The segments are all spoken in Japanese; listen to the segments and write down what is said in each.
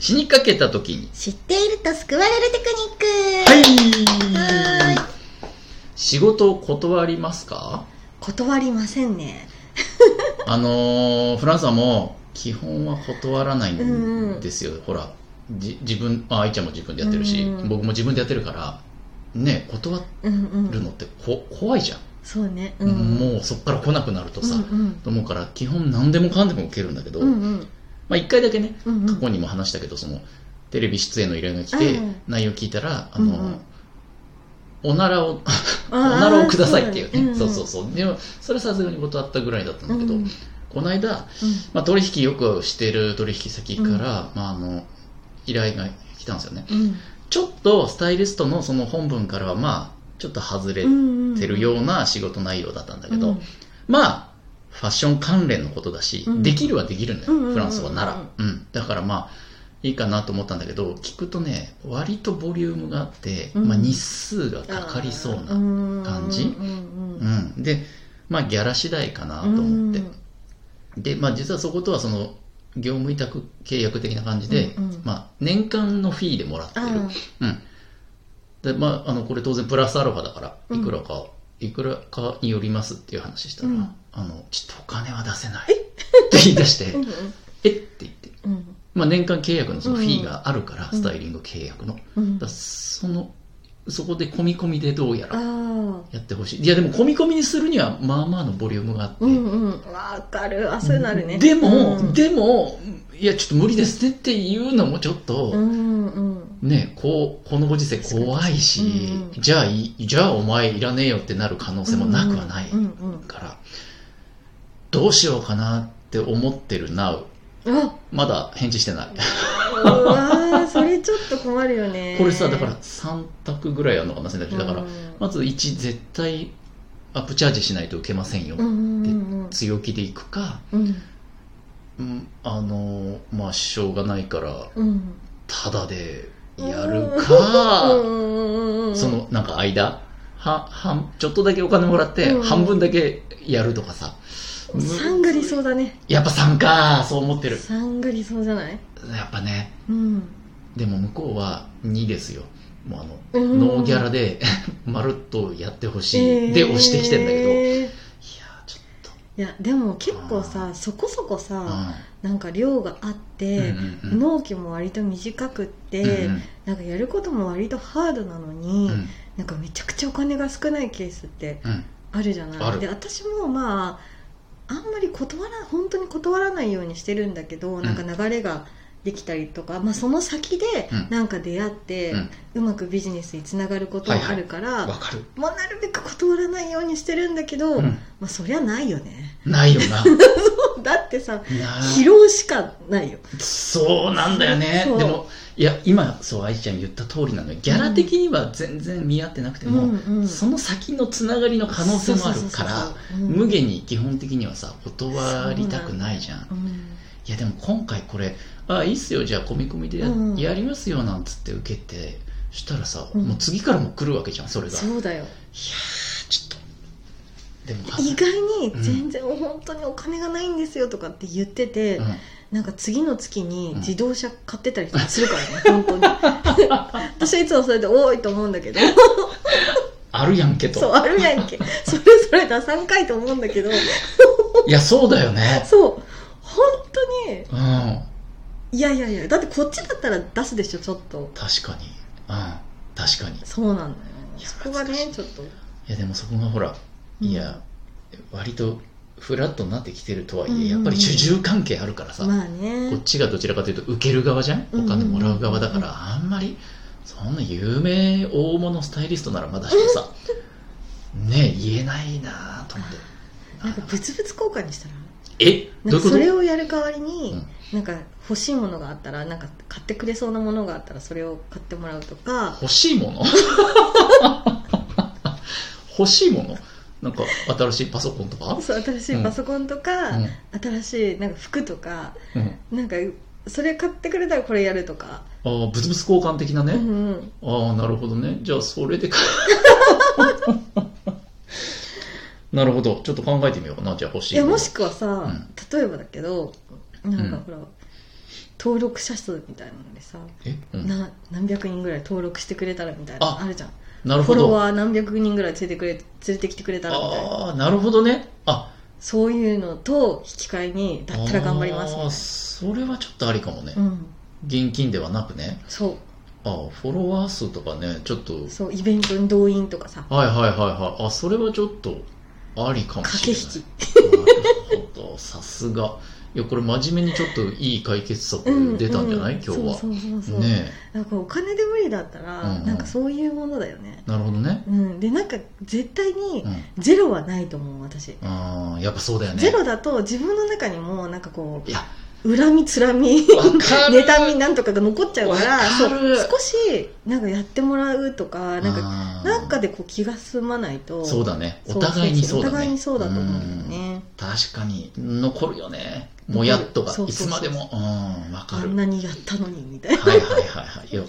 死にかけた時に。知っていると救われるテクニックはいは仕事を断りますか？断りませんね。あのー、フランスはもう、基本は断らないんですよ。ほら、じ自分、あ、愛ちゃんも自分でやってるし、うん僕も自分でやってるから、ね、断うんうん。るのってこ怖いじゃん。そうね。もうそこから来なくなるとさ、うんうんと思うから、基本何でもかんでも受けるんだけど、うんうん。まあ一回だけね、うんうん過去にも話したけど、その、テレビ出演の依頼が来て、うん内容聞いたら、あの、うんうん。おならを、おならをくださいっていうね。そううそうそう。でも、それはさすがに断ったぐらいだったんだけど、うんうん。この間、まあ、取引よくしてる取引先から、うん。まあ、あの、依頼が来たんですよね。うん。ちょっとスタイリストのその本文からは、まあ、ちょっと外れうんてるような仕事内容だったんだけど、うん。まあ、ファッション関連のことだし、うんできるはできるんだよ、うんうんうんうんフランスはなら。うん。だからまあ、いいかなと思ったんだけど、聞くとね、割とボリュームがあって、うんまあ日数がかかりそうな。感じうん。で、まあギャラ次第かなと思って。で、まあ実はそことはその、業務委託契約的な感じで、うんうんまあ年間のフィーでもらってる。あうん。で、まあ、あの、これ当然プラスアルファだから、うんいくらか、いくらかによりますっていう話したら、うんあの、ちょっとお金は出せない。って言い出して、うんえ？って言って。うん。まあ年間契約のそのフィーがあるから、うんスタイリング契約の。うん。だその、そこで込み込みでどうやあらあやってほしい。いやでも込み込みにするには、まあまあのボリュームがあって。うんうん。わかる。あそうなるね。でも、うん。でも、いやちょっと無理ですねっていうのもちょっと、ね、こう、このご時世怖いし、じゃあい、じゃあお前いらねえよってなる可能性もなくはないから、どうしようかなって思ってる now。あまだ返事してない。うわーそれちょっと困るよね これさ、だから3択ぐらいあるのかな、選択肢。だからうん、まず1、絶対アップチャージしないと受けませんよう。んうんうん強気でいくか、うんうん、あの、まあ、しょうがないから、うんただでやるか、うんその、なんか間、は、はちょっとだけお金もらって、うん半分だけやるとかさ。3が理想だね。やっぱ3か、そう思ってる。3が理想じゃない？やっぱね、うん。でも向こうは2ですよ。もうあの、うん。ノーギャラで、まるっとやってほしい。で、押してきてんだけど、いやちょっいやでも結構さそこそこと、さなんか量があって、うんうんうん。納期も割と短くって、うんうん。なんかやることも割とハードなのに、うん。なんかめちゃくちゃお金が少ないケースってうん。あるじゃない？で私もまああんまり断ら本当に断らないようにしてるんだけど、ん。なんか流れができたりとか、まあ、その先でうん。なんか出会って、うん。うまくビジネスにつながることもあるから、わかる。もうなるべく断らないようにしてるんだけど、うん。まあ、そりゃないよね。ないよな。だってさな疲労しかないよ。そうなんだよね。でもいや今そう愛ちゃん言った通りなのよ。ギャラ的には全然見合ってなくても、うんうんその先のつながりの可能性もあるから無限に基本的にはさ断りたくないじゃん。うん。いやでも今回これあいいっすよじゃあ込み込みでや,、うんやりますよなんつって受けてしたらさ、うん。もう次からも来るわけじゃんそれが。いやそうだよ。ーちょっと。でも意外に全然本当にお金がないんですよとかって言ってて、うんなんか次の月にうん。自動車買ってたりするからね、本当に。私はいつもそれで多いと思うんだけど。あるやんけと。そうあるやんけ。それそれ出さんかいと思うんだけど。いやそうだよね。そう。本当に。うん。いやいやいやだってこっちだったら出すでしょちょっと。確かに。うん。確かに。そうなんだよそこがねちょっと。いやでもそこがほら、うん。いや割とフラットになってきてるとはいえ、うんうんうん。やっぱり主従関係あるからさ、まあね。こっちがどちらかというと受ける側じゃん？お金もらう側だから、うんうんあんまりそんな有名大物スタイリストならまだしもさ ね言えないなと思って。なんか物々交換にしたら？え？どうそれをやる代わりに、うん。なんか欲しいものがあったらなんか買ってくれそうなものがあったらそれを買ってもらうとか。欲しいもの？欲しいもの？なんか新しいパソコンとか？そう新しいパソコンとか、うん新しいなんか服とかうんなんかそれ買ってくれたらこれやるとか、ああ物々交換的なね、うんうん、ああ、なるほどね。じゃあ、それでか。なるほど。ちょっと考えてみようかな。じゃあ、欲しい。いやもしくはさ、ん例えばだけどなんかうんほら、登録者数みたいなのでさ、え、うん、な何百人ぐらい登録してくれたらみたいなのああるじゃんなるほど。フォロワー何百人ぐらい連れてくれ連れてきてくれたらみたいなああ、なるほどね。あ、そういうのと引き換えにだったら頑張りますみたいあーなそれはちょっとありかもね。うん現金ではなくね。そあフォロワー数とかね、ちょっと。うそうイベントに動員とかさはいはいはいはい。あ、それはちょっとありかもしれない。駆け引きなるほど、さすが。いや、これ真面目にちょっといい解決策出たんじゃない、うん今日は。そうそうそうねなんかお金で無理だったら、うんうんなんかそういうものだよねえ。なるほどね。うんでなんか絶対にうん。ゼロはないと思う私、あーやっぱそうだよね。ゼロだと自分の中にもなんかこいや、う恨みつらみ。妬みなんとかが残っちゃうから少しなんかやってもらうとかなんかなんかでこう気が済まないとそうだね。お互いにそうだね。お互いにそうだと思うんだようんね確かに。残るよね。もやっとがいつまでも。うん、わかる。あんなにやったのにみたいなはいはいはいはい。いや、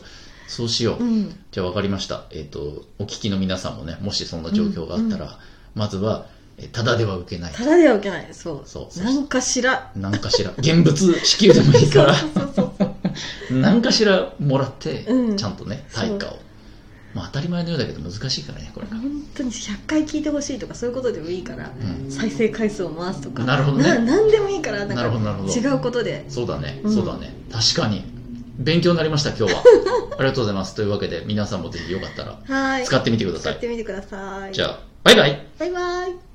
そうしよう。うんじゃあ分かりました。えっ、と、お聞きの皆さんもね、もしそんな状況があったら、うんまずは、えただでは受けない。ただでは受けない。そう。そう。そうなんかしら。何かしら、現物支給でもいいから、そうそうそう何かしらもらって、うん。ちゃんとね、対価を。まあ当たり前のようだけど難しいからね、これが。本当に100回聞いてほしいとかそういうことでもいいから、うん。再生回数を回すとか。なるほどね。何でもいいからなんなるほどなるほど。か違うことで。そうだね、うん。そうだね。確かに。勉強になりました、今日は。ありがとうございます。というわけで、皆さんもぜひよかったらはい。使ってみてください。使ってみてください。じゃあ、バイバイ。バイバイ